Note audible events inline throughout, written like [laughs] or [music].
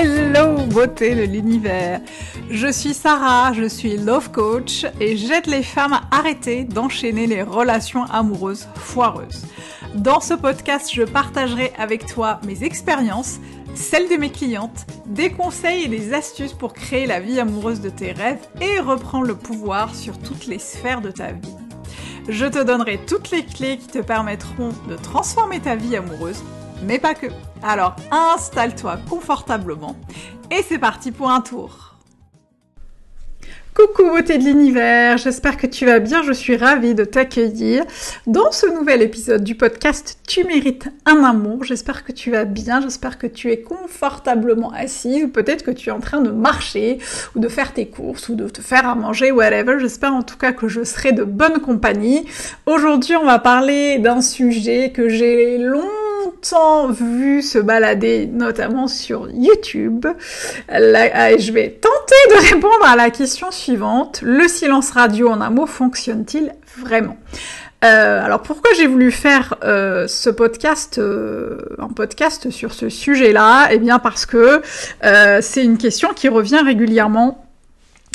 Hello beauté de l'univers Je suis Sarah, je suis love coach et j'aide les femmes à arrêter d'enchaîner les relations amoureuses foireuses. Dans ce podcast, je partagerai avec toi mes expériences, celles de mes clientes, des conseils et des astuces pour créer la vie amoureuse de tes rêves et reprendre le pouvoir sur toutes les sphères de ta vie. Je te donnerai toutes les clés qui te permettront de transformer ta vie amoureuse mais pas que. Alors installe-toi confortablement et c'est parti pour un tour. Coucou beauté de l'univers, j'espère que tu vas bien, je suis ravie de t'accueillir dans ce nouvel épisode du podcast Tu mérites un amour. J'espère que tu vas bien, j'espère que tu es confortablement assise ou peut-être que tu es en train de marcher ou de faire tes courses ou de te faire à manger, whatever. J'espère en tout cas que je serai de bonne compagnie. Aujourd'hui on va parler d'un sujet que j'ai long vu se balader, notamment sur YouTube. Euh, je vais tenter de répondre à la question suivante. Le silence radio en amour fonctionne-t-il vraiment? Euh, alors pourquoi j'ai voulu faire euh, ce podcast, un podcast sur ce sujet-là? Eh bien parce que c'est une question qui revient régulièrement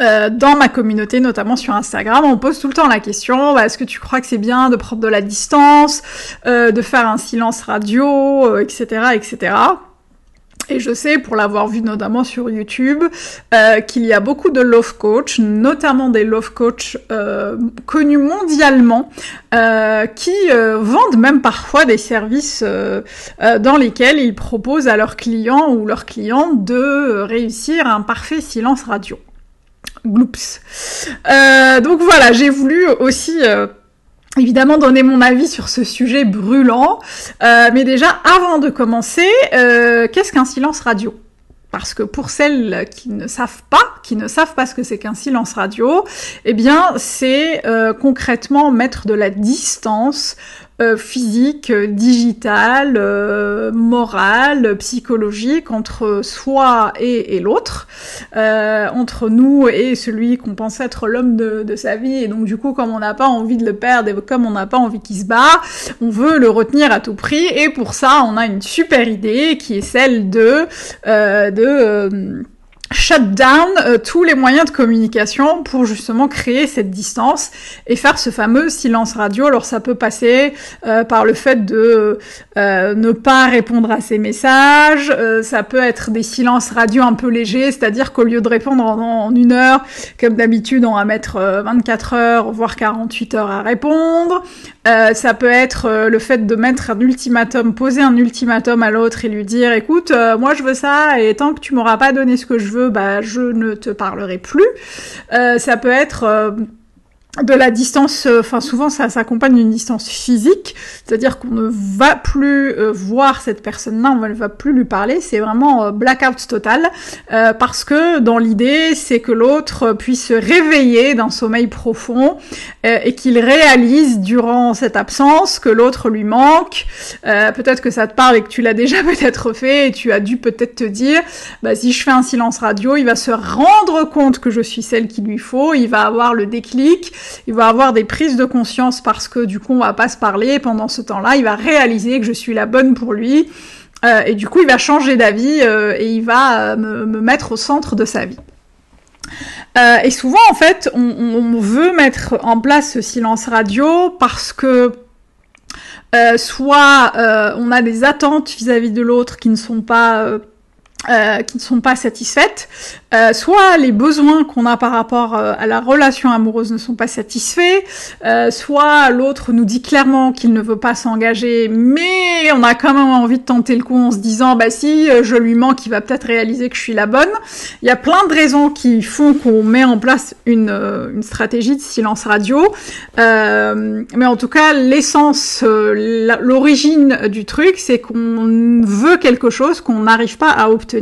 euh, dans ma communauté, notamment sur Instagram, on pose tout le temps la question bah, est-ce que tu crois que c'est bien de prendre de la distance, euh, de faire un silence radio, etc., euh, etc. Et je sais, pour l'avoir vu notamment sur YouTube, qu'il y a beaucoup de love coach, notamment des love coach connus mondialement, qui vendent même parfois des services dans lesquels ils proposent à leurs clients ou leurs clientes de réussir un parfait silence radio. Gloops. Euh, donc voilà, j'ai voulu aussi euh, évidemment donner mon avis sur ce sujet brûlant. Euh, mais déjà, avant de commencer, qu'est-ce qu'un silence radio? Parce que pour celles qui ne savent pas, qui ne savent pas ce que c'est qu'un silence radio, eh bien c'est concrètement mettre de la distance euh, physique, digital, euh, moral, psychologique entre soi et, l'autre, euh, entre nous et celui qu'on pense être l'homme de, sa vie. Et donc du coup, comme on n'a pas envie de le perdre et comme on n'a pas envie qu'il se bat, on veut le retenir à tout prix. Et pour ça, on a une super idée qui est celle de shut down euh, tous les moyens de communication pour justement créer cette distance et faire ce fameux silence radio. Alors ça peut passer euh, par le fait de euh, ne pas répondre à ces messages, ça peut être des silences radio un peu légers, c'est-à-dire qu'au lieu de répondre en, une heure, comme d'habitude on va mettre 24 heures, voire 48 heures à répondre. Ça peut être le fait de mettre un ultimatum, poser un ultimatum à l'autre et lui dire écoute, moi je veux ça et tant que tu m'auras pas donné ce que je veux, bah, je ne te parlerai plus. Euh, ça peut être euh, de la distance, euh, enfin souvent ça s'accompagne d'une distance physique, c'est-à-dire qu'on ne va plus euh, voir cette personne-là, on ne va plus lui parler, c'est vraiment euh, blackout total, parce que dans l'idée c'est que l'autre puisse se réveiller d'un sommeil profond et qu'il réalise durant cette absence que l'autre lui manque, peut-être que ça te parle et que tu l'as déjà [laughs] peut-être fait et tu as dû peut-être te dire, bah si je fais un silence radio, il va se rendre compte que je suis celle qu'il lui faut, il va avoir le déclic, il va avoir des prises de conscience parce que du coup on va pas se parler pendant ce temps-là, il va réaliser que je suis la bonne pour lui euh, et du coup il va changer d'avis euh, et il va euh, me, mettre au centre de sa vie. et souvent en fait on, veut mettre en place ce silence radio parce que soit on a des attentes vis-à-vis -vis de l'autre qui ne sont pas euh, qui ne sont pas satisfaites, euh, soit les besoins qu'on a par rapport euh, à la relation amoureuse ne sont pas satisfaits, soit l'autre nous dit clairement qu'il ne veut pas s'engager, mais on a quand même envie de tenter le coup en se disant bah si je lui manque, il va peut-être réaliser que je suis la bonne. Il y a plein de raisons qui font qu'on met en place une stratégie de silence radio, mais en tout cas l'essence, l'origine du truc, c'est qu'on veut quelque chose qu'on n'arrive pas à obtenir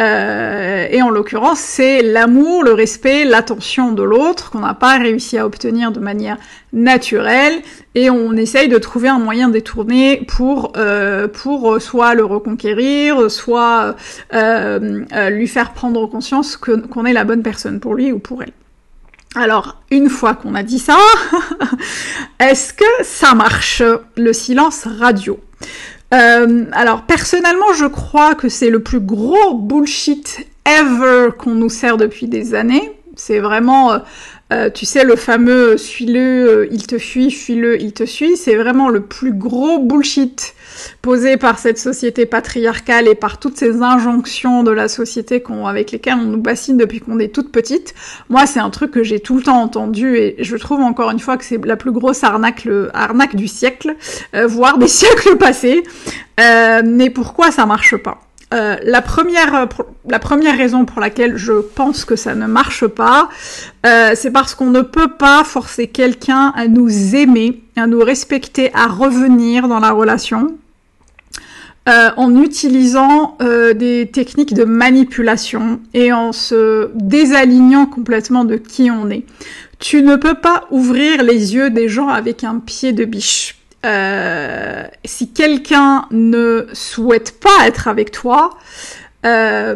euh, et en l'occurrence, c'est l'amour, le respect, l'attention de l'autre qu'on n'a pas réussi à obtenir de manière naturelle, et on essaye de trouver un moyen détourné pour euh, pour soit le reconquérir, soit euh, lui faire prendre conscience qu'on est la bonne personne pour lui ou pour elle. Alors, une fois qu'on a dit ça, [laughs] est-ce que ça marche, le silence radio? Euh, alors personnellement, je crois que c'est le plus gros bullshit ever qu'on nous sert depuis des années. C'est vraiment, euh, euh, tu sais, le fameux suis-le, il te fuit, fuis-le, il te suit. C'est vraiment le plus gros bullshit posé par cette société patriarcale et par toutes ces injonctions de la société avec lesquelles on nous bassine depuis qu'on est toute petite. Moi, c'est un truc que j'ai tout le temps entendu et je trouve encore une fois que c'est la plus grosse arnaque, du siècle, euh, voire des [laughs] siècles passés. Euh, mais pourquoi ça marche pas? Euh, la, première, la première raison pour laquelle je pense que ça ne marche pas, euh, c'est parce qu'on ne peut pas forcer quelqu'un à nous aimer, à nous respecter, à revenir dans la relation. Euh, en utilisant des techniques de manipulation et en se désalignant complètement de qui on est. Tu ne peux pas ouvrir les yeux des gens avec un pied de biche. Euh, si quelqu'un ne souhaite pas être avec toi, euh,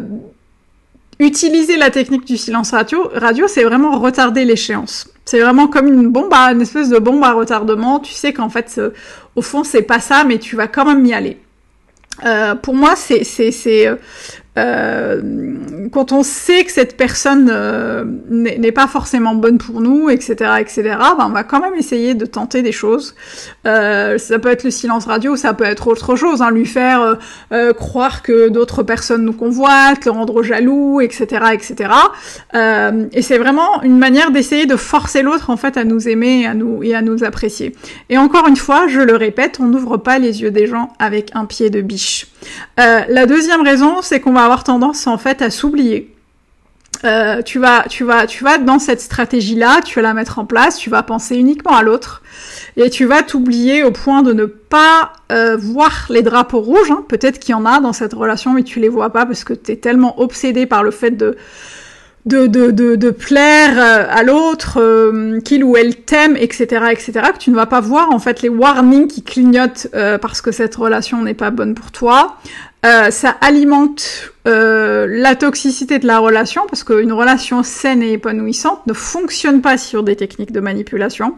utiliser la technique du silence radio, radio c'est vraiment retarder l'échéance. C'est vraiment comme une bombe, à, une espèce de bombe à retardement. Tu sais qu'en fait, au fond, c'est pas ça, mais tu vas quand même y aller. Euh, pour moi, c'est euh, quand on sait que cette personne euh, n'est pas forcément bonne pour nous, etc., etc., ben on va quand même essayer de tenter des choses. Euh, ça peut être le silence radio, ça peut être autre chose, hein, lui faire croire que d'autres personnes nous convoitent, le rendre jaloux, etc., etc. et c'est vraiment une manière d'essayer de forcer l'autre en fait à nous aimer à nous et à nous apprécier. Et encore une fois, je le répète, on n'ouvre pas les yeux des gens avec un pied de biche. la deuxième raison, c'est qu'on va avoir tendance en fait à s'oublier. Euh, tu vas, tu vas, tu vas dans cette stratégie-là, tu vas la mettre en place, tu vas penser uniquement à l'autre et tu vas t'oublier au point de ne pas euh, voir les drapeaux rouges. Hein. Peut-être qu'il y en a dans cette relation, mais tu les vois pas parce que tu es tellement obsédé par le fait de de, de, de, plaire euh, à l'autre, qu'il ou elle t'aime, etc., etc., que tu ne vas pas voir en fait les warnings qui clignotent parce que cette relation n'est pas bonne pour toi. Euh, ça alimente euh, la toxicité de la relation, parce qu'une relation saine et épanouissante ne fonctionne pas sur des techniques de manipulation.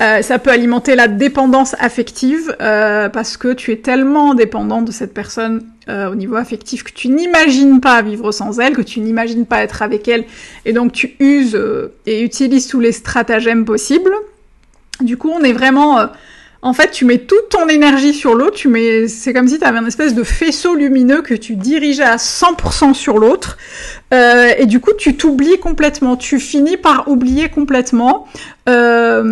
Euh, ça peut alimenter la dépendance affective, parce que tu es tellement dépendant de cette personne au niveau affectif que tu n'imagines pas vivre sans elle, que tu n'imagines pas être avec elle, et donc tu uses et utilises tous les stratagèmes possibles. Du coup, on est vraiment en fait, tu mets toute ton énergie sur l'autre, tu mets, c'est comme si tu avais un espèce de faisceau lumineux que tu dirigeais à 100% sur l'autre, euh, et du coup, tu t'oublies complètement. Tu finis par oublier complètement euh,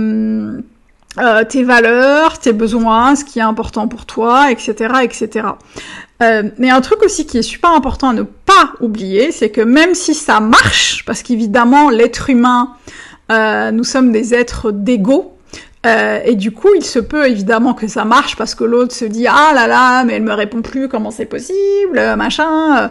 euh, tes valeurs, tes besoins, ce qui est important pour toi, etc., etc. mais un truc aussi qui est super important à ne pas oublier, c'est que même si ça marche, parce qu'évidemment l'être humain, nous sommes des êtres d'ego, euh, et du coup, il se peut évidemment que ça marche parce que l'autre se dit ah là là, mais elle me répond plus, comment c'est possible, machin,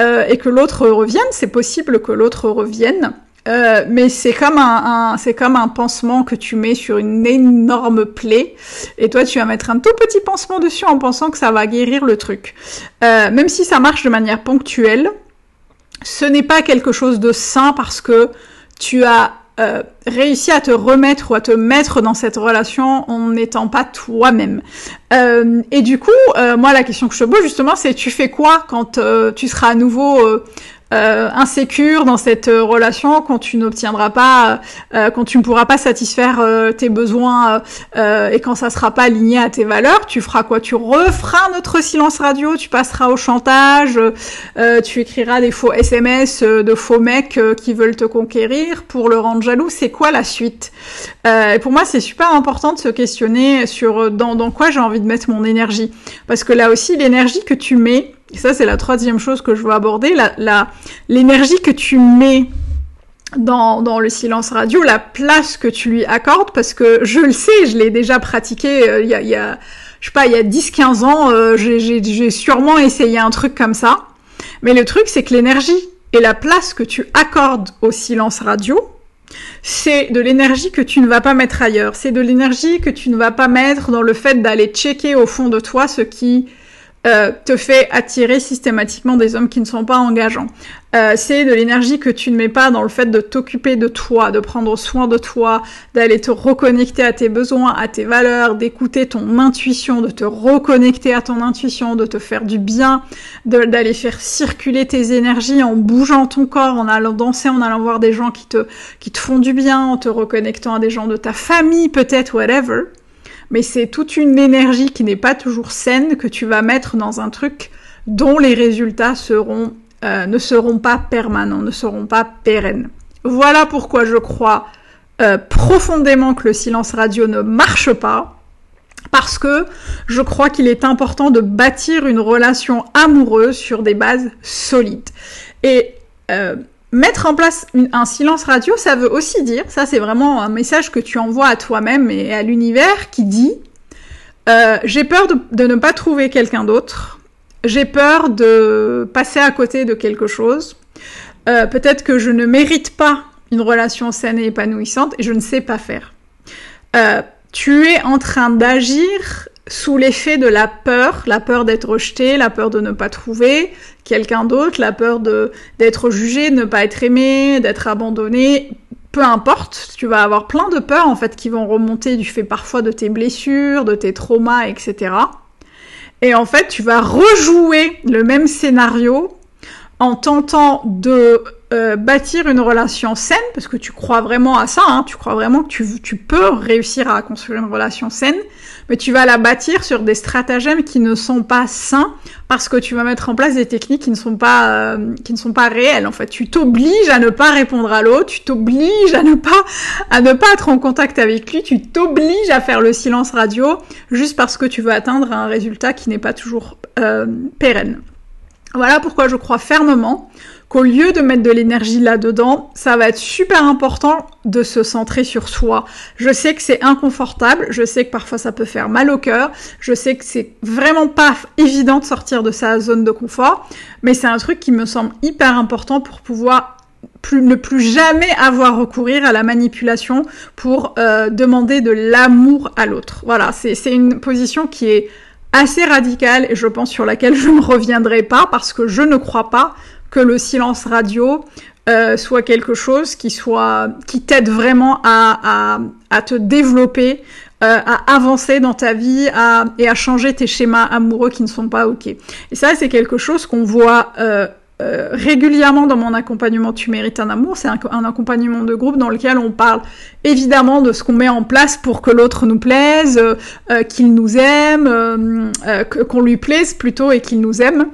euh, et que l'autre revienne. C'est possible que l'autre revienne, euh, mais c'est comme un, pansement que tu mets sur une énorme plaie, et toi tu vas mettre un tout petit pansement dessus en pensant que ça va guérir le truc. même si ça marche de manière ponctuelle, ce n'est pas quelque chose de sain parce que tu as euh, réussi à te remettre ou à te mettre dans cette relation en n'étant pas toi-même. Euh, et du coup, euh, moi, la question que je te pose justement, c'est tu fais quoi quand tu seras à nouveau euh, insécure dans cette euh, relation quand tu n'obtiendras pas, euh, quand tu ne pourras pas satisfaire tes besoins et quand ça sera pas aligné à tes valeurs, tu feras quoi? Tu referas notre silence radio, tu passeras au chantage, tu écriras des faux SMS de faux mecs qui veulent te conquérir pour le rendre jaloux. C'est quoi la suite? Pour moi, c'est super important de se questionner sur dans, dans quoi j'ai envie de mettre mon énergie, parce que là aussi, l'énergie que tu mets et ça, c'est la troisième chose que je veux aborder, la, l'énergie que tu mets dans, dans le silence radio, la place que tu lui accordes, parce que je le sais, je l'ai déjà pratiqué euh, il y, a, y a, je sais pas, il y a 10-15 ans, euh, j'ai sûrement essayé un truc comme ça. Mais le truc, c'est que l'énergie et la place que tu accordes au silence radio, c'est de l'énergie que tu ne vas pas mettre ailleurs. C'est de l'énergie que tu ne vas pas mettre dans le fait d'aller checker au fond de toi ce qui euh, te fait attirer systématiquement des hommes qui ne sont pas engageants. Euh, c'est de l'énergie que tu ne mets pas dans le fait de t'occuper de toi, de prendre soin de toi, d'aller te reconnecter à tes besoins, à tes valeurs, d'écouter ton intuition, de te reconnecter à ton intuition, de te faire du bien, d'aller faire circuler tes énergies en bougeant ton corps, en allant danser, en allant voir des gens qui te, qui te font du bien, en te reconnectant à des gens de ta famille peut-être, whatever mais c'est toute une énergie qui n'est pas toujours saine que tu vas mettre dans un truc dont les résultats euh, ne seront pas permanents, ne seront pas pérennes. Voilà pourquoi je crois euh, profondément que le silence radio ne marche pas, parce que je crois qu'il est important de bâtir une relation amoureuse sur des bases solides. Et euh, Mettre en place un silence radio, ça veut aussi dire, ça c'est vraiment un message que tu envoies à toi-même et à l'univers qui dit euh, j'ai peur de, ne pas trouver quelqu'un d'autre, j'ai peur de passer à côté de quelque chose, euh, peut-être que je ne mérite pas une relation saine et épanouissante et je ne sais pas faire. Euh, tu es en train d'agir sous l'effet de la peur, la peur d'être rejeté, la peur de ne pas trouver quelqu'un d'autre, la peur d'être jugé, de ne pas être aimé, d'être abandonné, peu importe, tu vas avoir plein de peurs en fait qui vont remonter du fait parfois de tes blessures, de tes traumas, etc. Et en fait, tu vas rejouer le même scénario en tentant de euh, bâtir une relation saine, parce que tu crois vraiment à ça, hein, tu crois vraiment que tu, peux réussir à construire une relation saine, mais tu vas la bâtir sur des stratagèmes qui ne sont pas sains, parce que tu vas mettre en place des techniques qui ne sont pas, euh, réelles. En fait, tu t'obliges à ne pas répondre à l'autre, tu t'obliges à ne pas, à ne pas être en contact avec lui, tu t'obliges à faire le silence radio, juste parce que tu veux atteindre un résultat qui n'est pas toujours euh, pérenne. Voilà pourquoi je crois fermement qu'au lieu de mettre de l'énergie là-dedans, ça va être super important de se centrer sur soi. Je sais que c'est inconfortable, je sais que parfois ça peut faire mal au cœur, je sais que c'est vraiment pas évident de sortir de sa zone de confort, mais c'est un truc qui me semble hyper important pour pouvoir ne plus jamais avoir recourir à la manipulation pour euh, demander de l'amour à l'autre. Voilà, c'est une position qui est assez radicale et je pense sur laquelle je ne reviendrai pas parce que je ne crois pas que le silence radio euh, soit quelque chose qui soit qui t'aide vraiment à, à, à, te développer, euh, à avancer dans ta vie à, et à changer tes schémas amoureux qui ne sont pas ok. Et ça, c'est quelque chose qu'on voit euh, euh, régulièrement dans mon accompagnement Tu mérites un amour. C'est un, un, accompagnement de groupe dans lequel on parle évidemment de ce qu'on met en place pour que l'autre nous plaise, euh, qu'il nous aime, qu'on lui plaise plutôt et qu'il nous aime.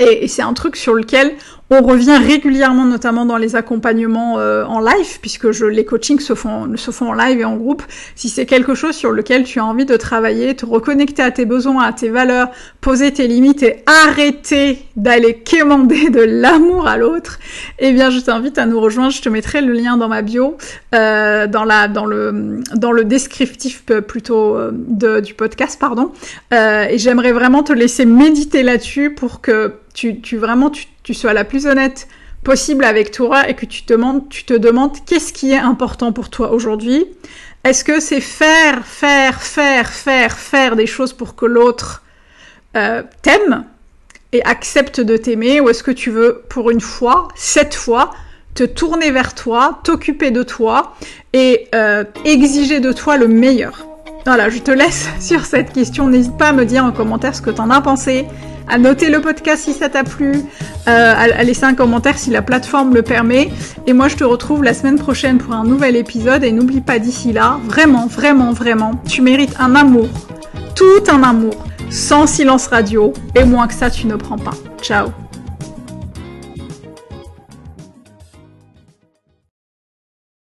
Et, c'est un truc sur lequel on revient régulièrement, notamment dans les accompagnements euh, en live, puisque je, les coachings se font, se font en live et en groupe. Si c'est quelque chose sur lequel tu as envie de travailler, te reconnecter à tes besoins, à tes valeurs, poser tes limites et arrêter d'aller quémander de l'amour à l'autre, eh bien, je t'invite à nous rejoindre. Je te mettrai le lien dans ma bio, euh, dans la, dans le, dans le descriptif plutôt euh, de, du podcast, pardon. Euh, et j'aimerais vraiment te laisser méditer là-dessus pour que tu, vraiment tu, sois la plus honnête possible avec toi et que tu te demandes, tu te demandes qu'est-ce qui est important pour toi aujourd'hui. Est-ce que c'est faire, faire, faire, faire, faire des choses pour que l'autre euh, t'aime et accepte de t'aimer? Ou est-ce que tu veux pour une fois, cette fois, te tourner vers toi, t'occuper de toi et euh, exiger de toi le meilleur? Voilà, je te laisse [laughs] sur cette question. N'hésite pas à me dire en commentaire ce que t'en as pensé à noter le podcast si ça t'a plu, euh, à, laisser un commentaire si la plateforme le permet. Et moi, je te retrouve la semaine prochaine pour un nouvel épisode. Et n'oublie pas d'ici là, vraiment, vraiment, vraiment, tu mérites un amour, tout un amour, sans silence radio. Et moins que ça, tu ne prends pas. Ciao